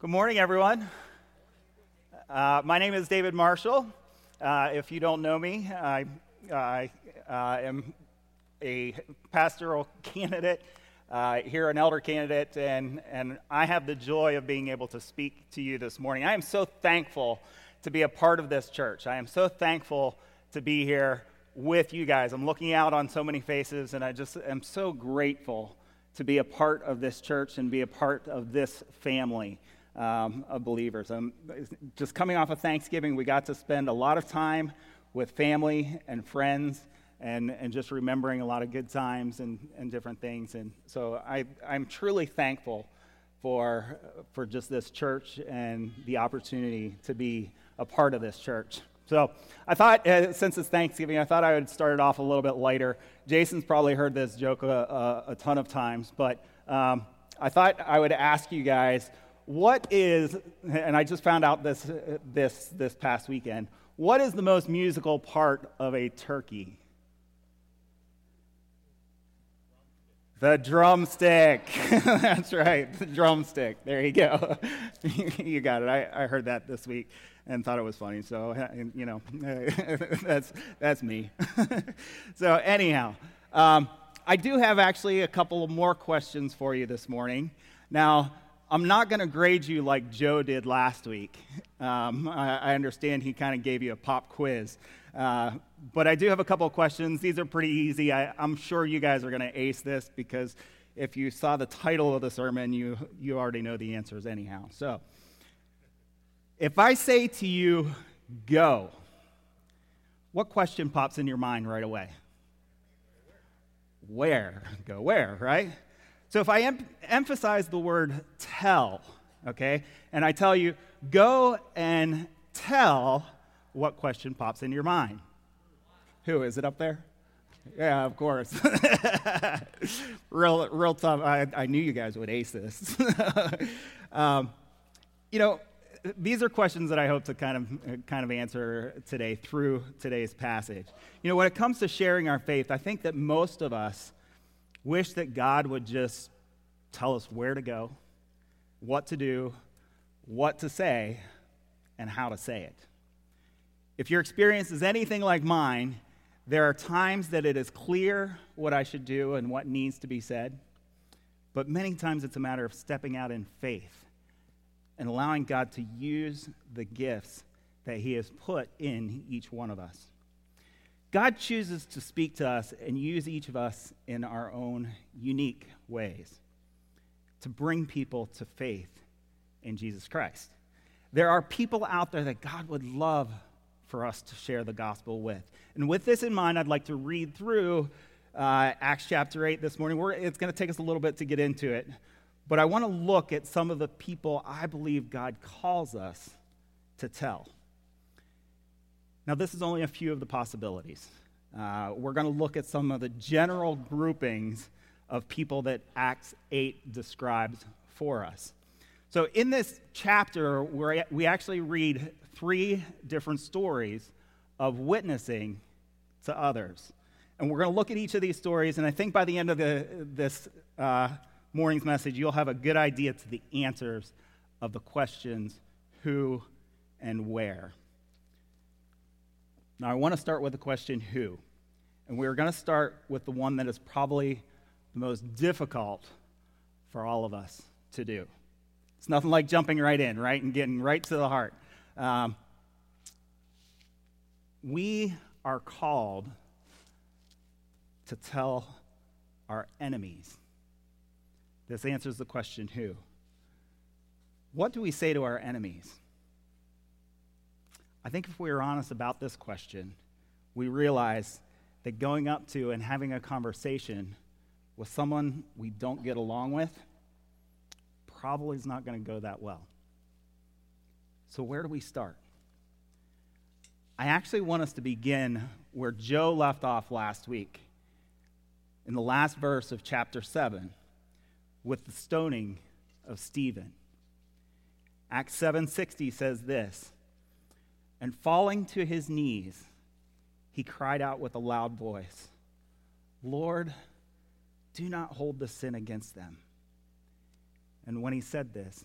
Good morning, everyone. Uh, my name is David Marshall. Uh, if you don't know me, I, I uh, am a pastoral candidate uh, here, an elder candidate, and, and I have the joy of being able to speak to you this morning. I am so thankful to be a part of this church. I am so thankful to be here with you guys. I'm looking out on so many faces, and I just am so grateful to be a part of this church and be a part of this family um, of believers. Um, just coming off of Thanksgiving, we got to spend a lot of time with family and friends and, and just remembering a lot of good times and, and different things. And so I, I'm truly thankful for, for just this church and the opportunity to be a part of this church. So I thought, uh, since it's Thanksgiving, I thought I would start it off a little bit lighter. Jason's probably heard this joke a, a, a ton of times, but um, I thought I would ask you guys what is, and I just found out this, this, this past weekend, what is the most musical part of a turkey? The drumstick. That's right, the drumstick. There you go. you got it. I, I heard that this week and thought it was funny. So, you know, that's, that's me. so, anyhow, um, I do have actually a couple more questions for you this morning. Now, I'm not going to grade you like Joe did last week. Um, I, I, understand he kind of gave you a pop quiz. Uh, but I do have a couple questions. These are pretty easy. I, I'm sure you guys are going to ace this because if you saw the title of the sermon, you, you already know the answers anyhow. So, if I say to you, go, what question pops in your mind right away? Where? Go where, right? So if I em- emphasize the word tell, okay, and I tell you, go and tell, what question pops in your mind? Who? Is it up there? Yeah, of course. real, real tough. I, I, knew you guys would ace this. um, you know, these are questions that I hope to kind of, kind of answer today through today's passage. You know, when it comes to sharing our faith, I think that most of us wish that God would just tell us where to go, what to do, what to say, and how to say it. If your experience is anything like mine, there are times that it is clear what I should do and what needs to be said, but many times it's a matter of stepping out in faith and allowing God to use the gifts that He has put in each one of us. God chooses to speak to us and use each of us in our own unique ways to bring people to faith in Jesus Christ. There are people out there that God would love for us to share the gospel with. And with this in mind, I'd like to read through uh, Acts chapter 8 this morning. We're, it's going to take us a little bit to get into it, but I want to look at some of the people I believe God calls us to tell. Now, this is only a few of the possibilities. Uh, we're going to look at some of the general groupings of people that Acts 8 describes for us. So, in this chapter, we actually read three different stories of witnessing to others. And we're going to look at each of these stories, and I think by the end of the, this uh, morning's message, you'll have a good idea to the answers of the questions who and where. Now, I want to start with the question who. And we're going to start with the one that is probably the most difficult for all of us to do. It's nothing like jumping right in, right, and getting right to the heart. Um, we are called to tell our enemies. This answers the question who. What do we say to our enemies? I think if we are honest about this question, we realize that going up to and having a conversation with someone we don't get along with probably is not going to go that well. So, where do we start? I actually want us to begin where Joe left off last week, in the last verse of chapter 7, with the stoning of Stephen. Acts 7:60 says this, and falling to his knees, he cried out with a loud voice, Lord, do not hold the sin against them. And when he said this,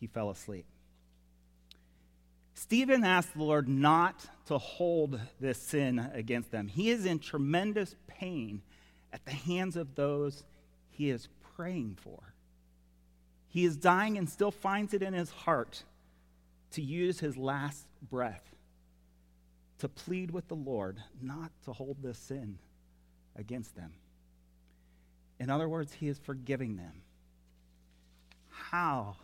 he fell asleep. Stephen asked the Lord not to hold this sin against them. He is in tremendous pain at the hands of those he is praying for. He is dying and still finds it in his heart to use his last breath to plead with the Lord not to hold this sin against them. In other words, he is forgiving them. How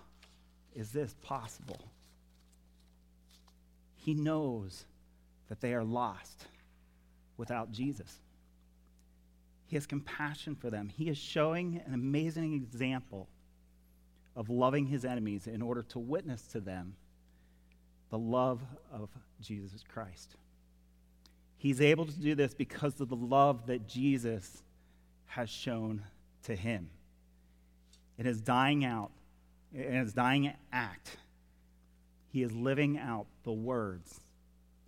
is this possible? He knows that they are lost without Jesus. He has compassion for them. He is showing an amazing example of loving his enemies in order to witness to them the love of Jesus Christ. He's able to do this because of the love that Jesus has shown to him. In his dying out, in his dying act, he is living out the words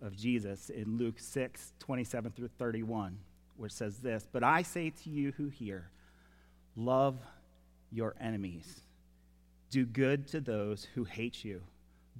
of Jesus in Luke 6, 27 through 31, which says this But I say to you who hear, love your enemies, do good to those who hate you,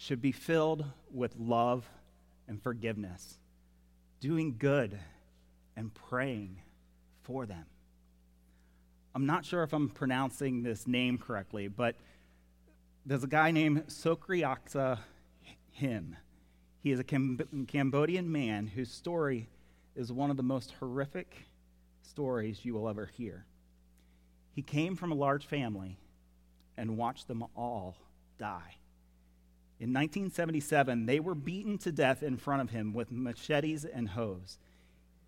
should be filled with love and forgiveness, doing good and praying for them. I'm not sure if I'm pronouncing this name correctly, but there's a guy named Sokreaksa Himm. He is a Cam- Cambodian man whose story is one of the most horrific stories you will ever hear. He came from a large family and watched them all die. In 1977, they were beaten to death in front of him with machetes and hoes.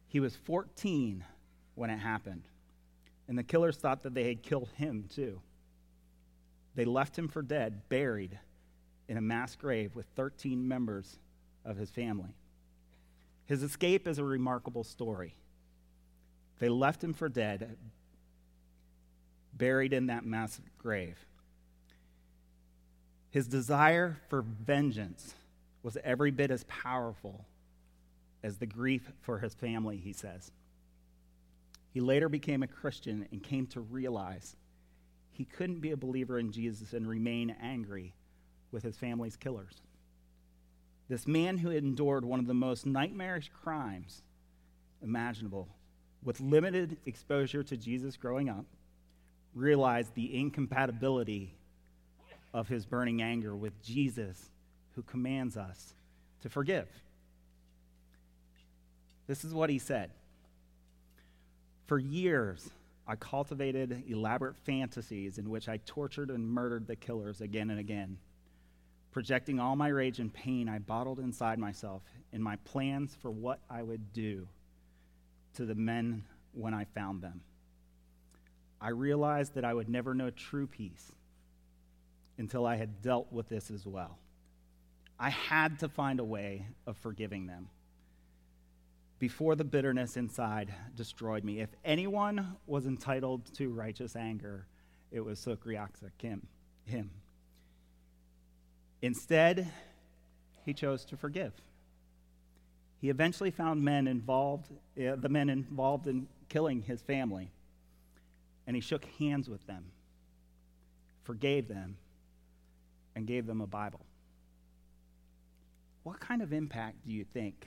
He was 14 when it happened, and the killers thought that they had killed him too. They left him for dead, buried in a mass grave with 13 members of his family. His escape is a remarkable story. They left him for dead, buried in that mass grave. His desire for vengeance was every bit as powerful as the grief for his family, he says. He later became a Christian and came to realize he couldn't be a believer in Jesus and remain angry with his family's killers. This man who had endured one of the most nightmarish crimes imaginable, with limited exposure to Jesus growing up, realized the incompatibility of his burning anger with Jesus, who commands us to forgive. This is what he said For years, I cultivated elaborate fantasies in which I tortured and murdered the killers again and again. Projecting all my rage and pain, I bottled inside myself in my plans for what I would do to the men when I found them. I realized that I would never know true peace until I had dealt with this as well. I had to find a way of forgiving them before the bitterness inside destroyed me. If anyone was entitled to righteous anger, it was Sokreaksa Kim, him. Instead, he chose to forgive. He eventually found men involved, uh, the men involved in killing his family, and he shook hands with them, forgave them, and gave them a Bible. What kind of impact do you think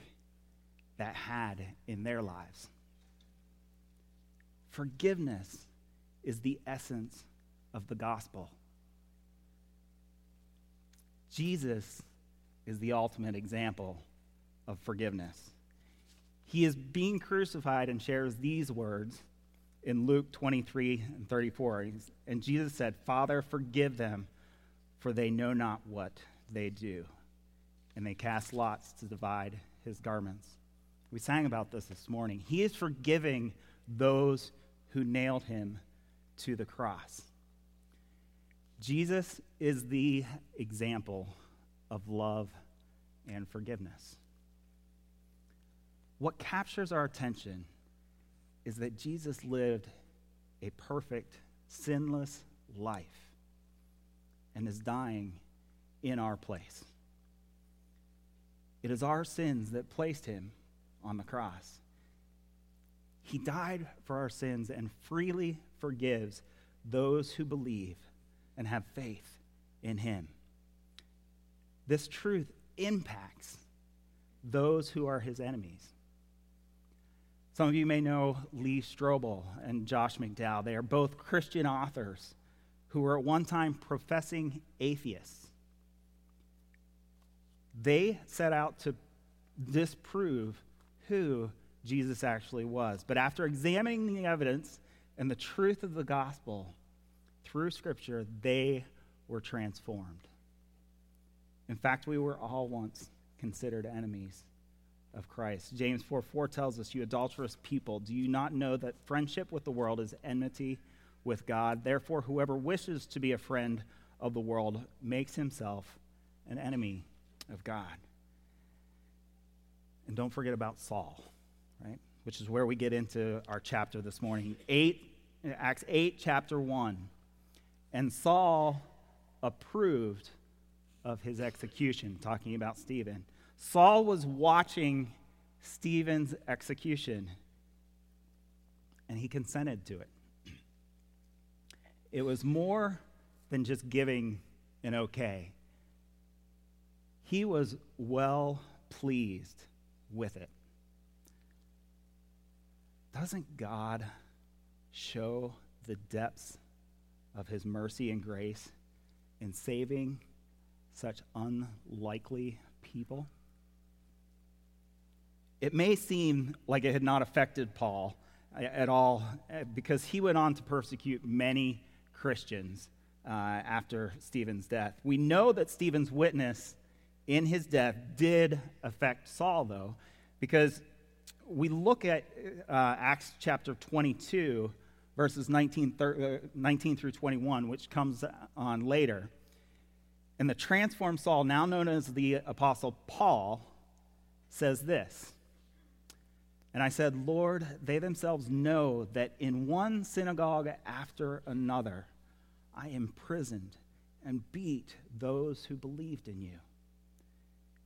that had in their lives. Forgiveness is the essence of the gospel. Jesus is the ultimate example of forgiveness. He is being crucified and shares these words in Luke 23 and 34. And Jesus said, Father, forgive them, for they know not what they do. And they cast lots to divide his garments. We sang about this this morning. He is forgiving those who nailed him to the cross. Jesus is the example of love and forgiveness. What captures our attention is that Jesus lived a perfect, sinless life and is dying in our place. It is our sins that placed him on the cross. He died for our sins and freely forgives those who believe and have faith in him. This truth impacts those who are his enemies. Some of you may know Lee Strobel and Josh McDowell. They are both Christian authors who were at one time professing atheists. They set out to disprove who Jesus actually was. But after examining the evidence and the truth of the gospel through Scripture, they were transformed. In fact, we were all once considered enemies of Christ. James 4 4 tells us, You adulterous people, do you not know that friendship with the world is enmity with God? Therefore, whoever wishes to be a friend of the world makes himself an enemy of God. And don't forget about Saul, right? Which is where we get into our chapter this morning. 8, Acts 8, chapter 1. And Saul approved of his execution, talking about Stephen. Saul was watching Stephen's execution, and he consented to it. It was more than just giving an okay, he was well pleased with it. Doesn't God show the depths of his mercy and grace in saving such unlikely people? It may seem like it had not affected Paul at all uh, because he went on to persecute many Christians uh, after Stephen's death. We know that Stephen's witness in his death did affect Saul, though, because we look at uh, Acts chapter 22, verses 19, uh, 19 through 21, which comes on later. And the transformed Saul, now known as the Apostle Paul, says this. And I said, Lord, they themselves know that in one synagogue after another I imprisoned and beat those who believed in you.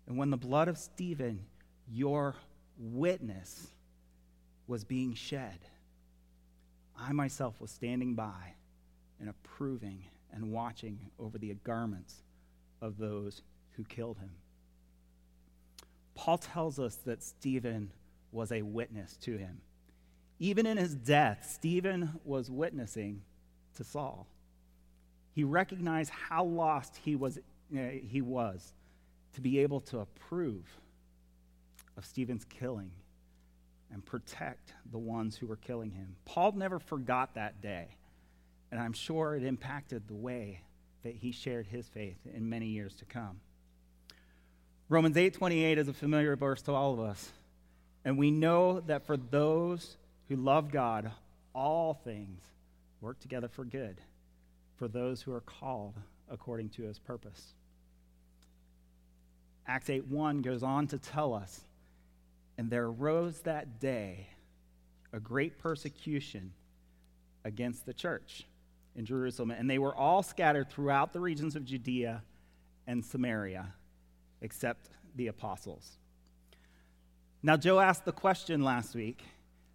And when the blood of Stephen, your witness, was being shed, I myself was standing by and approving and watching over the garments of those who killed him. Paul tells us that Stephen was a witness to him. Even in his death, Stephen was witnessing to Saul. He recognized how lost he was, uh, he was to be able to approve of Stephen's killing and protect the ones who were killing him. Paul never forgot that day, and I'm sure it impacted the way that he shared his faith in many years to come. Romans 8:28 is a familiar verse to all of us. And we know that for those who love God, all things work together for good for those who are called according to his purpose. Acts 8:1 goes on to tell us, and there arose that day a great persecution against the church in Jerusalem, and they were all scattered throughout the regions of Judea and Samaria, except the apostles. Now, Joe asked the question last week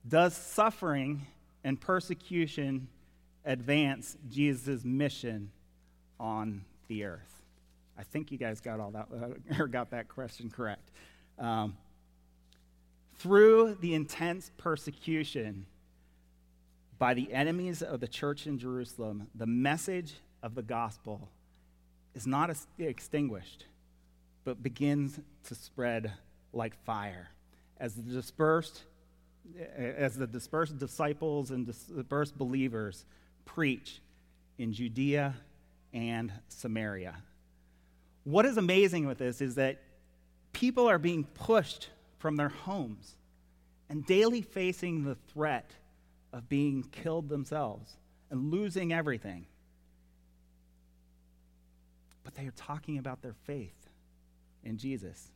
Does suffering and persecution advance Jesus' mission on the earth? I think you guys got all that uh, or got that question correct. Um, through the intense persecution by the enemies of the church in Jerusalem, the message of the gospel is not extinguished, but begins to spread like fire as the dispersed as the dispersed disciples and dispersed believers preach in Judea and Samaria. What is amazing with this is that people are being pushed from their homes and daily facing the threat of being killed themselves and losing everything. but they are talking about their faith in Jesus.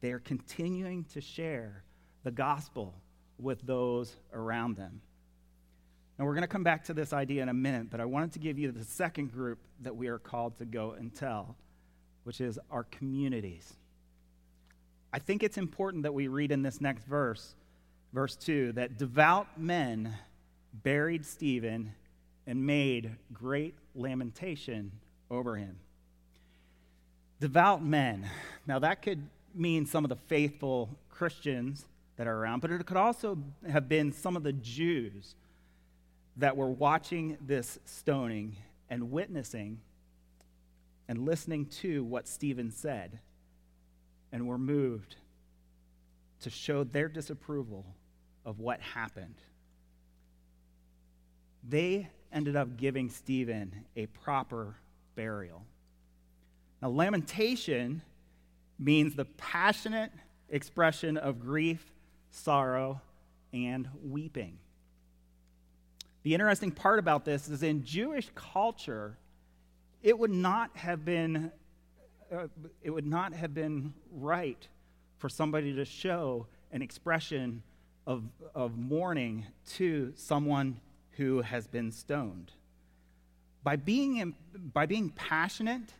They are continuing to share the gospel with those around them. Now, we're going to come back to this idea in a minute, but I wanted to give you the second group that we are called to go and tell, which is our communities. I think it's important that we read in this next verse, verse 2, that devout men buried Stephen and made great lamentation over him. Devout men. Now, that could mean some of the faithful Christians that are around, but it could also have been some of the Jews that were watching this stoning and witnessing and listening to what Stephen said and were moved to show their disapproval of what happened. They ended up giving Stephen a proper burial. Now, lamentation means the passionate expression of grief, sorrow, and weeping. The interesting part about this is in Jewish culture, it would not have been, uh, it would not have been right for somebody to show an expression of, of mourning to someone who has been stoned. By being, by being passionate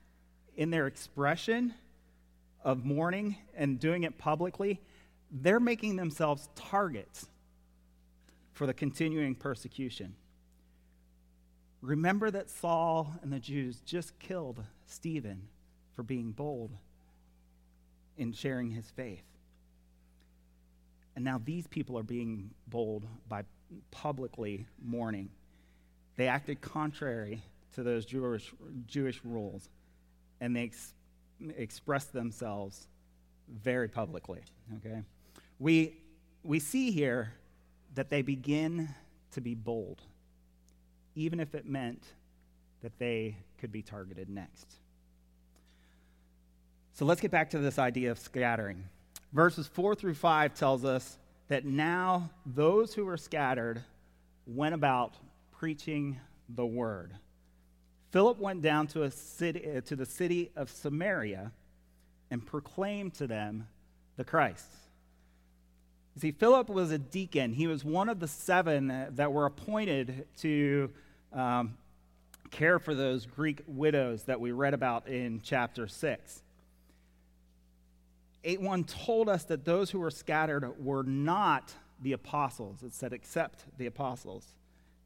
in their expression of mourning and doing it publicly, they're making themselves targets for the continuing persecution. Remember that Saul and the Jews just killed Stephen for being bold in sharing his faith. And now these people are being bold by publicly mourning. They acted contrary to those Jewish, Jewish rules, and they ex- expressed themselves very publicly. Okay? We, we see here that they begin to be bold, even if it meant that they could be targeted next. So let's get back to this idea of scattering. Verses 4 through 5 tells us that now those who were scattered went about preaching the word. Philip went down to, a city, to the city of Samaria and proclaimed to them the Christ. You see, Philip was a deacon. He was one of the seven that were appointed to um, care for those Greek widows that we read about in chapter 6. 8 1 told us that those who were scattered were not the apostles. It said, except the apostles.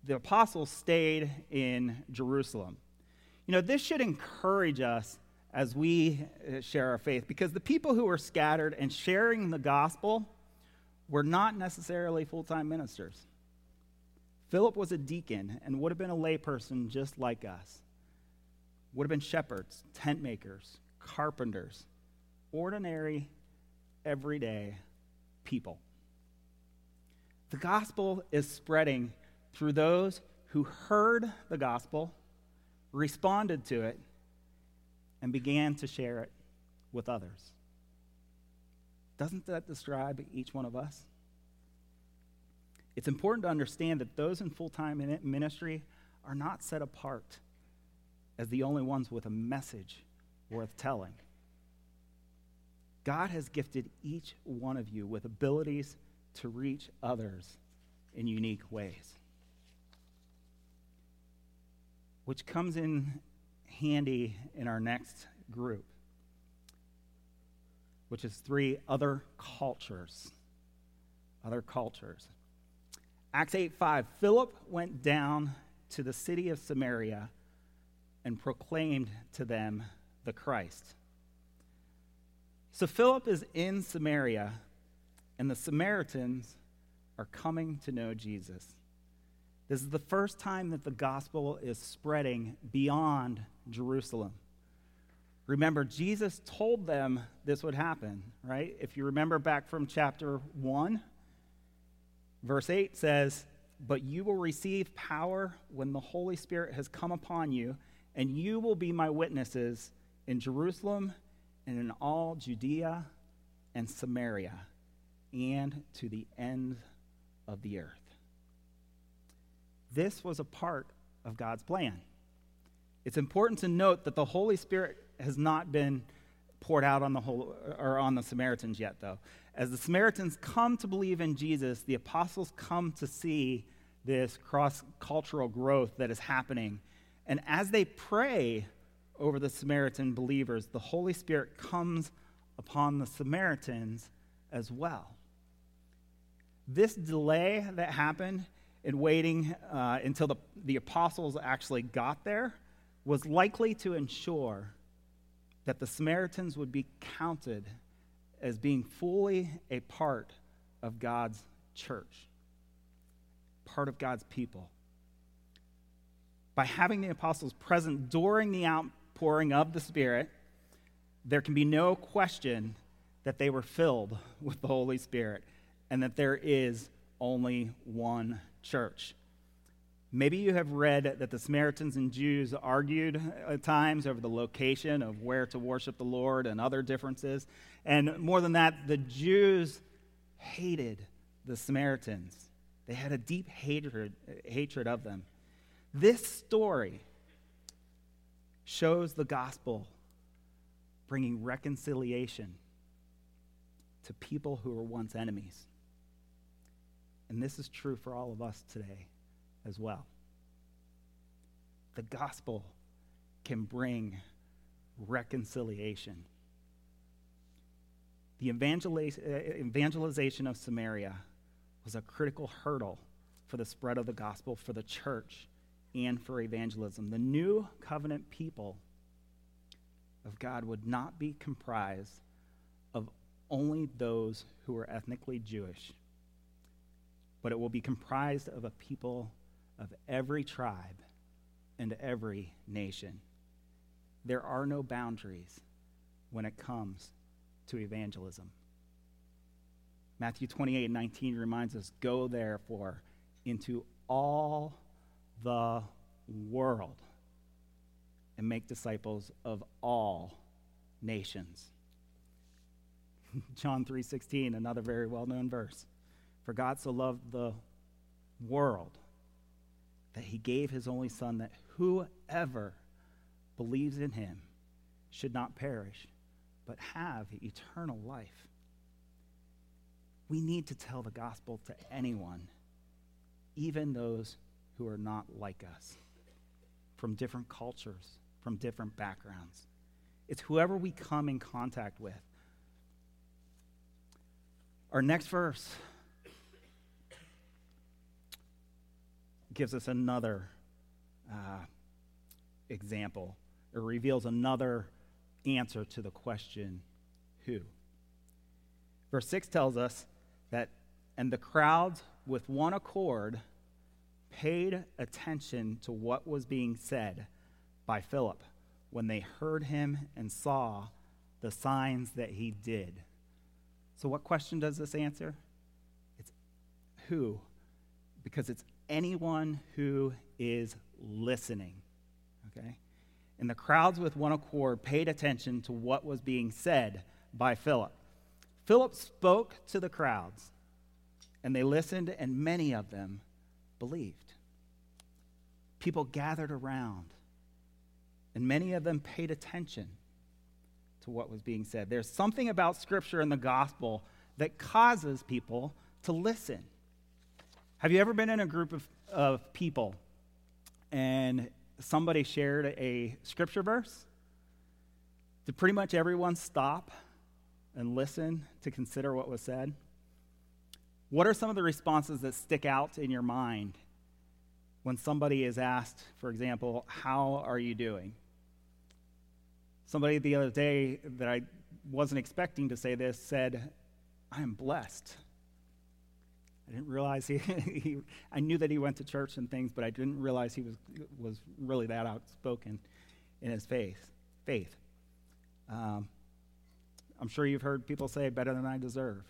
The apostles stayed in Jerusalem. You know, this should encourage us as we uh, share our faith because the people who were scattered and sharing the gospel were not necessarily full time ministers. Philip was a deacon and would have been a layperson just like us. Would have been shepherds, tent makers, carpenters, ordinary, everyday people. The gospel is spreading through those who heard the gospel, responded to it, and began to share it with others. Doesn't that describe each one of us? It's important to understand that those in full time ministry are not set apart as the only ones with a message worth telling. God has gifted each one of you with abilities to reach others in unique ways. Which comes in handy in our next group, which is three other cultures. Other cultures. Acts 8 5 Philip went down to the city of Samaria and proclaimed to them the Christ. So Philip is in Samaria, and the Samaritans are coming to know Jesus. This is the first time that the gospel is spreading beyond Jerusalem. Remember, Jesus told them this would happen, right? If you remember back from chapter 1, verse 8 says, But you will receive power when the Holy Spirit has come upon you, and you will be my witnesses in Jerusalem and in all Judea and Samaria and to the end of the earth. This was a part of God's plan. It's important to note that the Holy Spirit has not been poured out on the whole or on the Samaritans yet, though. As the Samaritans come to believe in Jesus, the apostles come to see this cross-cultural growth that is happening. And as they pray over the Samaritan believers, the Holy Spirit comes upon the Samaritans as well. This delay that happened in waiting uh, until the, the apostles actually got there was likely to ensure that the Samaritans would be counted as being fully a part of God's church, part of God's people. By having the apostles present during the outpouring of the Spirit, there can be no question that they were filled with the Holy Spirit and that there is only one church. Maybe you have read that the Samaritans and Jews argued at times over the location of where to worship the Lord and other differences. And more than that, the Jews hated the Samaritans. They had a deep hatred, hatred of them. This story shows the gospel bringing reconciliation to people who were once enemies. And this is true for all of us today as well. The gospel can bring reconciliation. The uh, evangelization of Samaria was a critical hurdle for the spread of the gospel for the church and for evangelism. The new covenant people of God would not be comprised of only those who are ethnically Jewish, but it will be comprised of a people of every tribe and every nation. There are no boundaries when it comes to evangelism. Matthew 28 19 reminds us go therefore into all the world and make disciples of all nations. John 3:16 another very well-known verse. For God so loved the world that he gave his only Son, that whoever believes in him should not perish, but have eternal life. We need to tell the gospel to anyone, even those who are not like us, from different cultures, from different backgrounds. It's whoever we come in contact with. Our next verse gives us another uh, example. It reveals another answer to the question, who? Verse 6 tells us that, and the crowds with one accord paid attention to what was being said by Philip when they heard him and saw the signs that he did. So, what question does this answer? It's who? Because it's anyone who is listening. Okay? And the crowds with one accord paid attention to what was being said by Philip. Philip spoke to the crowds, and they listened, and many of them believed. People gathered around, and many of them paid attention to what was being said. There's something about Scripture and the gospel that causes people to listen. Have you ever been in a group of, of people and somebody shared a scripture verse? Did pretty much everyone stop and listen to consider what was said? What are some of the responses that stick out in your mind when somebody is asked, for example, How are you doing? Somebody the other day that I wasn't expecting to say this said, I am blessed. I didn't realize he, he, I knew that he went to church and things, but I didn't realize he was, was really that outspoken in his faith. faith. Um, I'm sure you've heard people say, better than I deserve.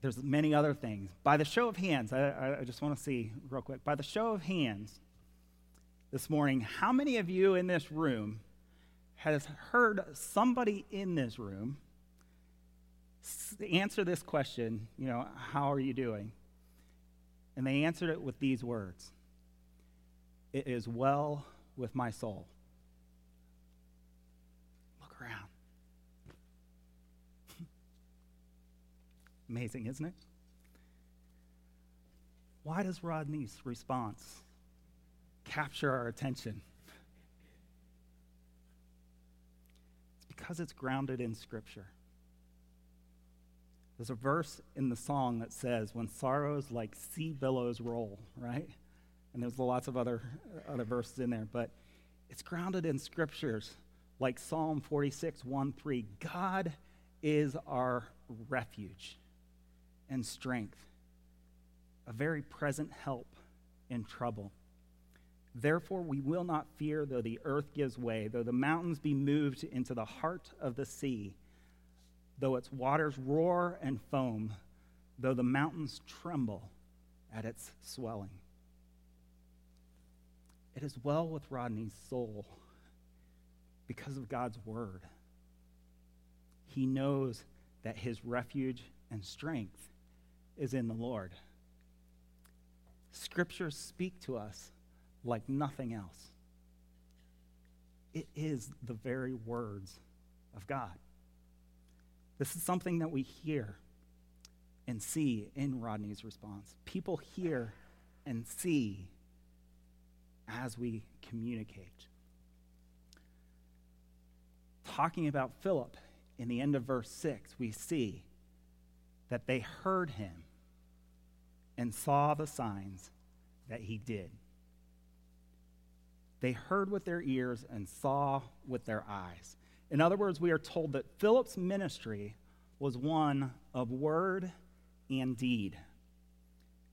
There's many other things. By the show of hands, I, I just want to see real quick. By the show of hands this morning, how many of you in this room has heard somebody in this room answer this question, you know, how are you doing? And they answered it with these words It is well with my soul. Look around. Amazing, isn't it? Why does Rodney's response capture our attention? It's because it's grounded in Scripture. There's a verse in the song that says, When sorrows like sea billows roll, right? And there's lots of other, other verses in there, but it's grounded in scriptures like Psalm 46, 1 3. God is our refuge and strength, a very present help in trouble. Therefore, we will not fear though the earth gives way, though the mountains be moved into the heart of the sea though its waters roar and foam, though the mountains tremble at its swelling. It is well with Rodney's soul because of God's word. He knows that his refuge and strength is in the Lord. Scriptures speak to us like nothing else. It is the very words of God. This is something that we hear and see in Rodney's response. People hear and see as we communicate. Talking about Philip in the end of verse 6, we see that they heard him and saw the signs that he did. They heard with their ears and saw with their eyes. In other words, we are told that Philip's ministry was one of word and deed.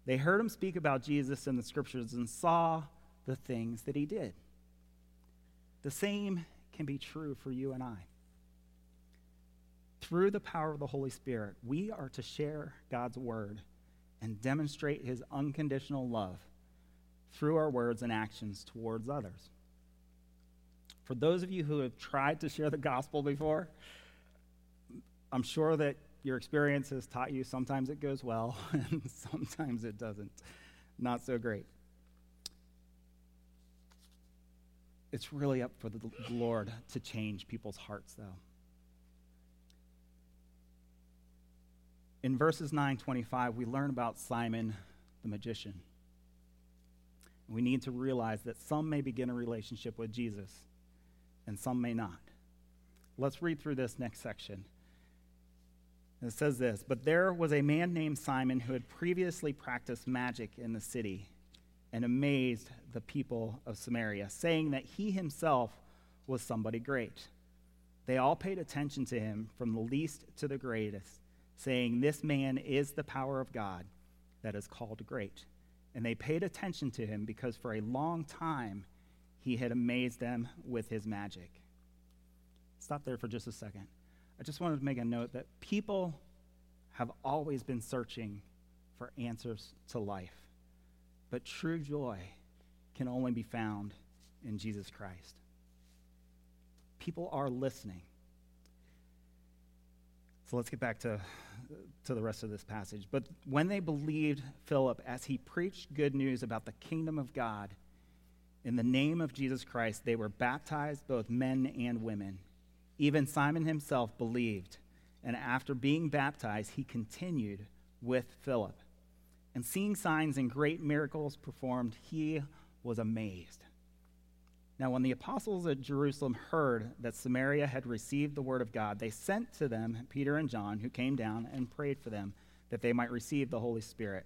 They heard him speak about Jesus in the scriptures and saw the things that he did. The same can be true for you and I. Through the power of the Holy Spirit, we are to share God's word and demonstrate his unconditional love through our words and actions towards others. For those of you who have tried to share the gospel before, I'm sure that your experience has taught you sometimes it goes well and sometimes it doesn't. Not so great. It's really up for the Lord to change people's hearts, though. In verses 9 25, we learn about Simon the magician. We need to realize that some may begin a relationship with Jesus and some may not. Let's read through this next section. It says this But there was a man named Simon who had previously practiced magic in the city and amazed the people of Samaria, saying that he himself was somebody great. They all paid attention to him from the least to the greatest, saying, This man is the power of God that is called great. And they paid attention to him because for a long time he had amazed them with his magic. Stop there for just a second. I just wanted to make a note that people have always been searching for answers to life, but true joy can only be found in Jesus Christ. People are listening. So let's get back to, to the rest of this passage. But when they believed Philip as he preached good news about the kingdom of God, in the name of Jesus Christ, they were baptized, both men and women. Even Simon himself believed, and after being baptized, he continued with Philip. And seeing signs and great miracles performed, he was amazed. Now, when the apostles at Jerusalem heard that Samaria had received the word of God, they sent to them Peter and John, who came down and prayed for them that they might receive the Holy Spirit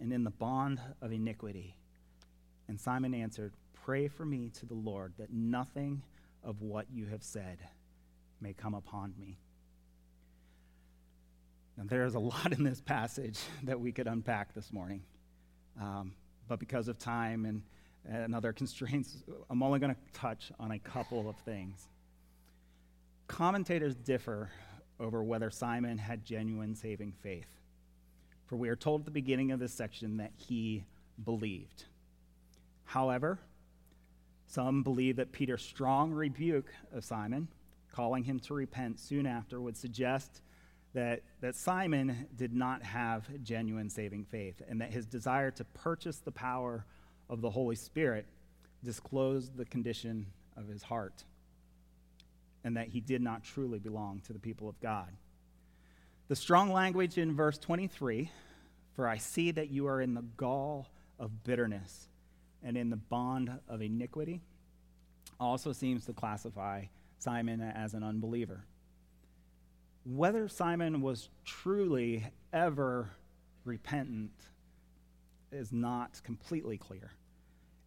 and in the bond of iniquity. And Simon answered, Pray for me to the Lord that nothing of what you have said may come upon me. Now, there is a lot in this passage that we could unpack this morning. Um, but because of time and, and other constraints, I'm only going to touch on a couple of things. Commentators differ over whether Simon had genuine saving faith. For we are told at the beginning of this section that he believed. However, some believe that Peter's strong rebuke of Simon, calling him to repent soon after, would suggest that, that Simon did not have genuine saving faith and that his desire to purchase the power of the Holy Spirit disclosed the condition of his heart and that he did not truly belong to the people of God. The strong language in verse 23 for I see that you are in the gall of bitterness and in the bond of iniquity also seems to classify Simon as an unbeliever. Whether Simon was truly ever repentant is not completely clear.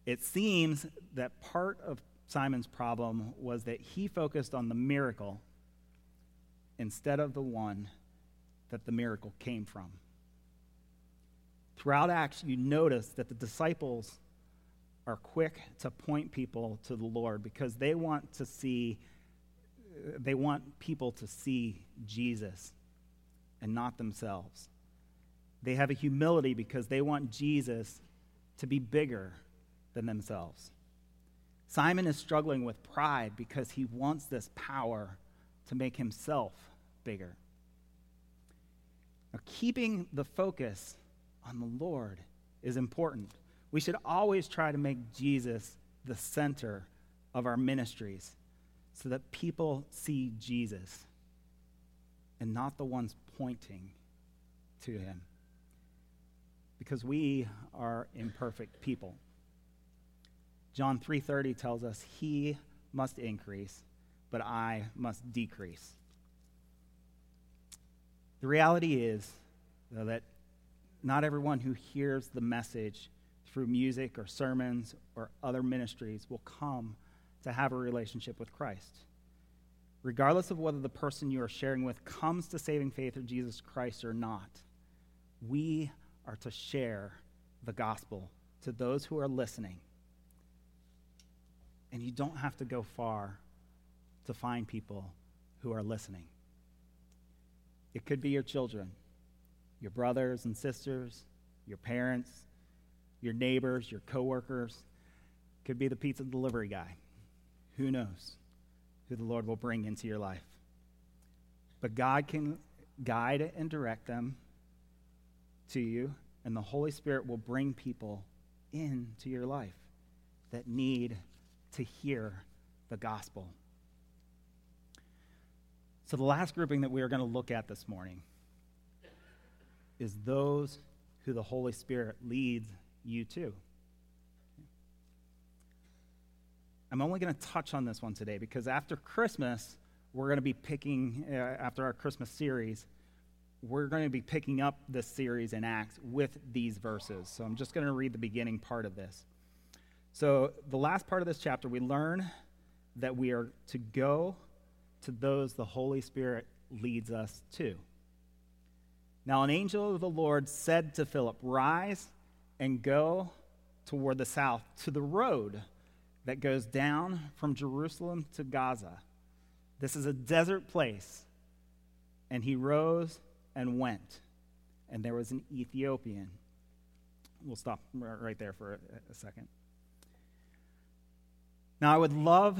It seems that part of Simon's problem was that he focused on the miracle instead of the one that the miracle came from. Throughout Acts, you notice that the disciples are quick to point people to the Lord because they want to see they want people to see Jesus and not themselves. They have a humility because they want Jesus to be bigger than themselves. Simon is struggling with pride because he wants this power to make himself bigger. Now, keeping the focus on the Lord is important. We should always try to make Jesus the center of our ministries so that people see Jesus and not the ones pointing to him. Because we are imperfect people. John 3:30 tells us he must increase, but I must decrease. The reality is though, that not everyone who hears the message through music or sermons or other ministries will come to have a relationship with Christ. Regardless of whether the person you are sharing with comes to saving faith in Jesus Christ or not, we are to share the gospel to those who are listening. And you don't have to go far to find people who are listening. It could be your children, your brothers and sisters, your parents, your neighbors, your coworkers. It could be the pizza delivery guy. Who knows who the Lord will bring into your life? But God can guide and direct them to you, and the Holy Spirit will bring people into your life that need to hear the gospel. So, the last grouping that we are going to look at this morning is those who the Holy Spirit leads you to. I'm only going to touch on this one today because after Christmas, we're going to be picking, uh, after our Christmas series, we're going to be picking up this series in Acts with these verses. So I'm just going to read the beginning part of this. So, the last part of this chapter, we learn that we are to go to those the Holy Spirit leads us to. Now, an angel of the Lord said to Philip, Rise and go toward the south to the road that goes down from Jerusalem to Gaza. This is a desert place. And he rose and went. And there was an Ethiopian. We'll stop right there for a, second. Now, I would love,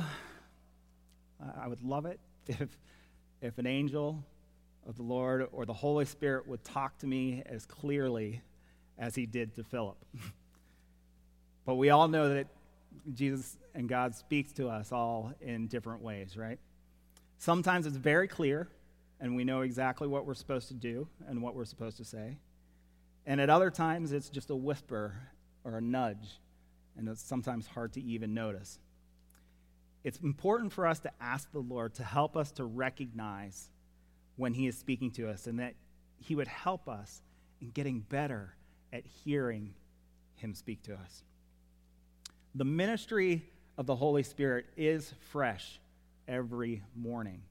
I would love it if, if an angel of the Lord or the Holy Spirit would talk to me as clearly as he did to Philip. but we all know that Jesus and God speaks to us all in different ways, right? Sometimes it's very clear, and we know exactly what we're supposed to do and what we're supposed to say. And at other times, it's just a whisper or a nudge and it's sometimes hard to even notice. It's important for us to ask the Lord to help us to recognize when He is speaking to us and that He would help us in getting better at hearing Him speak to us. The ministry of the Holy Spirit is fresh every morning.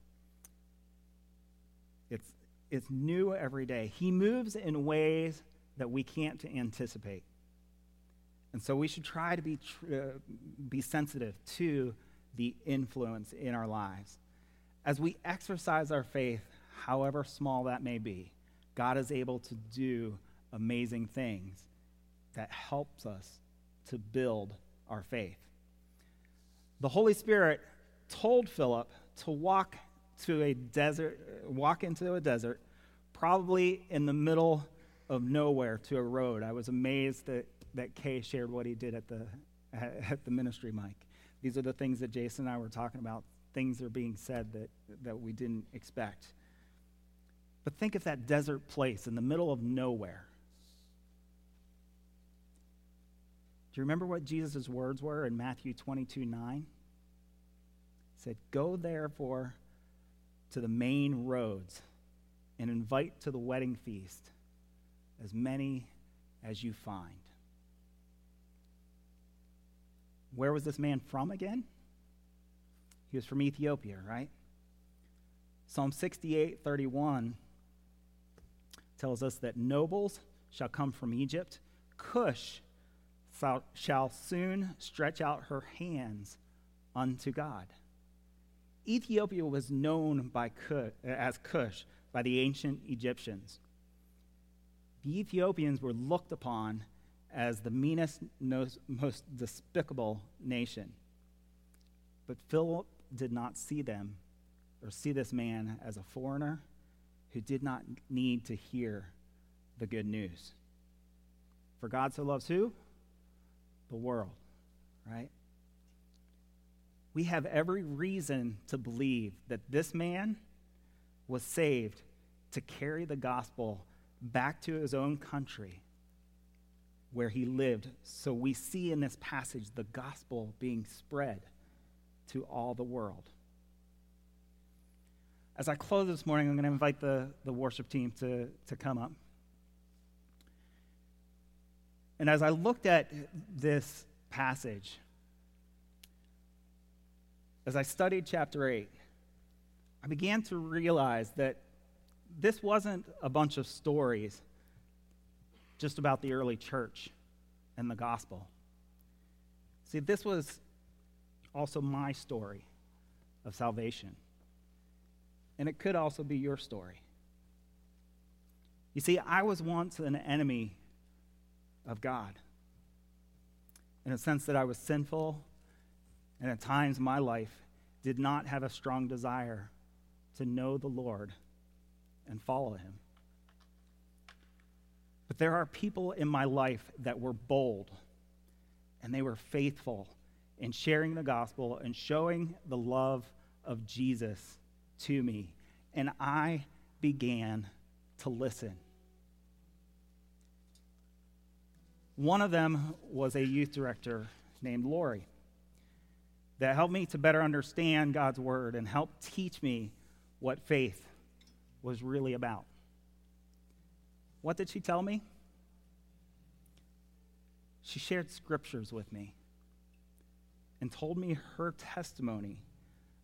It's, it's new every day. He moves in ways that we can't anticipate. And so we should try to be, tr- uh, be sensitive to the influence in our lives. As we exercise our faith, however small that may be, God is able to do amazing things that helps us to build our faith. The Holy Spirit told Philip to walk to a desert, walk into a desert, probably in the middle of nowhere to a road. I was amazed that that Kay shared what he did at the, at the ministry mic. These are the things that Jason and I were talking about. Things are being said that, that we didn't expect. But think of that desert place in the middle of nowhere. Do you remember what Jesus' words were in Matthew 22 9? He said, Go therefore to the main roads and invite to the wedding feast as many as you find. Where was this man from again? He was from Ethiopia, right? Psalm 68 31 tells us that nobles shall come from Egypt. Cush shall soon stretch out her hands unto God. Ethiopia was known by Cush, uh, as Cush by the ancient Egyptians. The Ethiopians were looked upon as the meanest, most despicable nation. But Philip did not see them or see this man as a foreigner who did not need to hear the good news. For God so loves who? The world, right? We have every reason to believe that this man was saved to carry the gospel back to his own country where he lived. So we see in this passage the gospel being spread to all the world. As I close this morning, I'm going to invite the, the worship team to, to come up. And as I looked at this passage, as I studied chapter 8, I began to realize that this wasn't a bunch of stories just about the early church and the gospel. See, this was also my story of salvation. And it could also be your story. You see, I was once an enemy of God in a sense that I was sinful, and at times my life did not have a strong desire to know the Lord and follow him. But there are people in my life that were bold and they were faithful in sharing the gospel and showing the love of Jesus to me. And I began to listen. One of them was a youth director named Lori that helped me to better understand God's word and helped teach me what faith was really about. What did she tell me? She shared scriptures with me and told me her testimony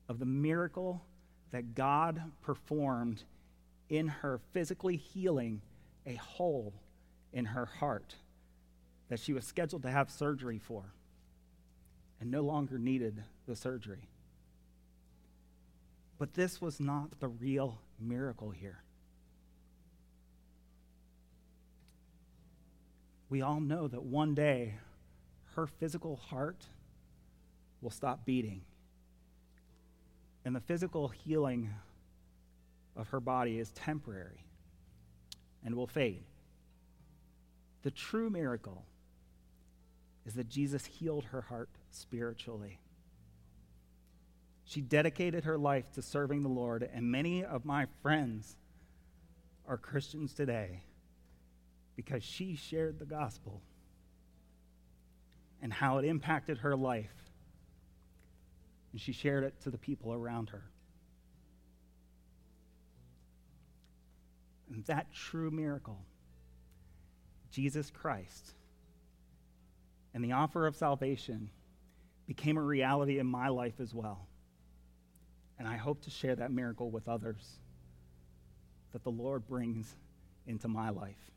of the miracle that God performed in her, physically healing a hole in her heart that she was scheduled to have surgery for and no longer needed the surgery. But this was not the real miracle here. We all know that one day her physical heart will stop beating. And the physical healing of her body is temporary and will fade. The true miracle is that Jesus healed her heart spiritually. She dedicated her life to serving the Lord, and many of my friends are Christians today because she shared the gospel. and how it impacted her life. And she shared it to the people around her. And that true miracle, Jesus Christ, and the offer of salvation became a reality in my life as well. And I hope to share that miracle with others that the Lord brings into my life.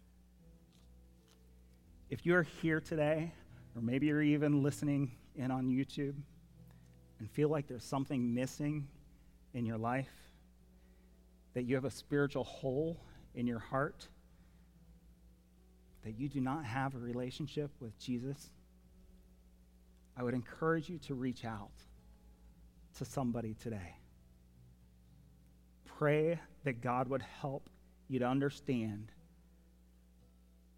If you're here today, or maybe you're even listening in on YouTube and feel like there's something missing in your life, that you have a spiritual hole in your heart, that you do not have a relationship with Jesus, I would encourage you to reach out to somebody today. Pray that God would help you to understand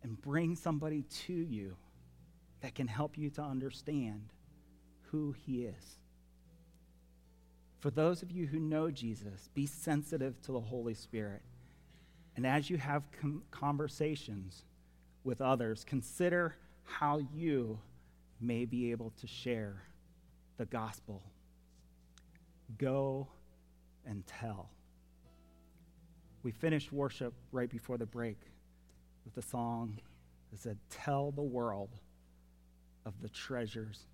and bring somebody to you that can help you to understand who He is. For those of you who know Jesus, be sensitive to the Holy Spirit. And as you have com- conversations with others, consider how you may be able to share the gospel. Go and tell. We finished worship right before the break with a song that said, Tell the world of the treasures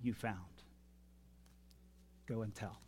you found. Go and tell.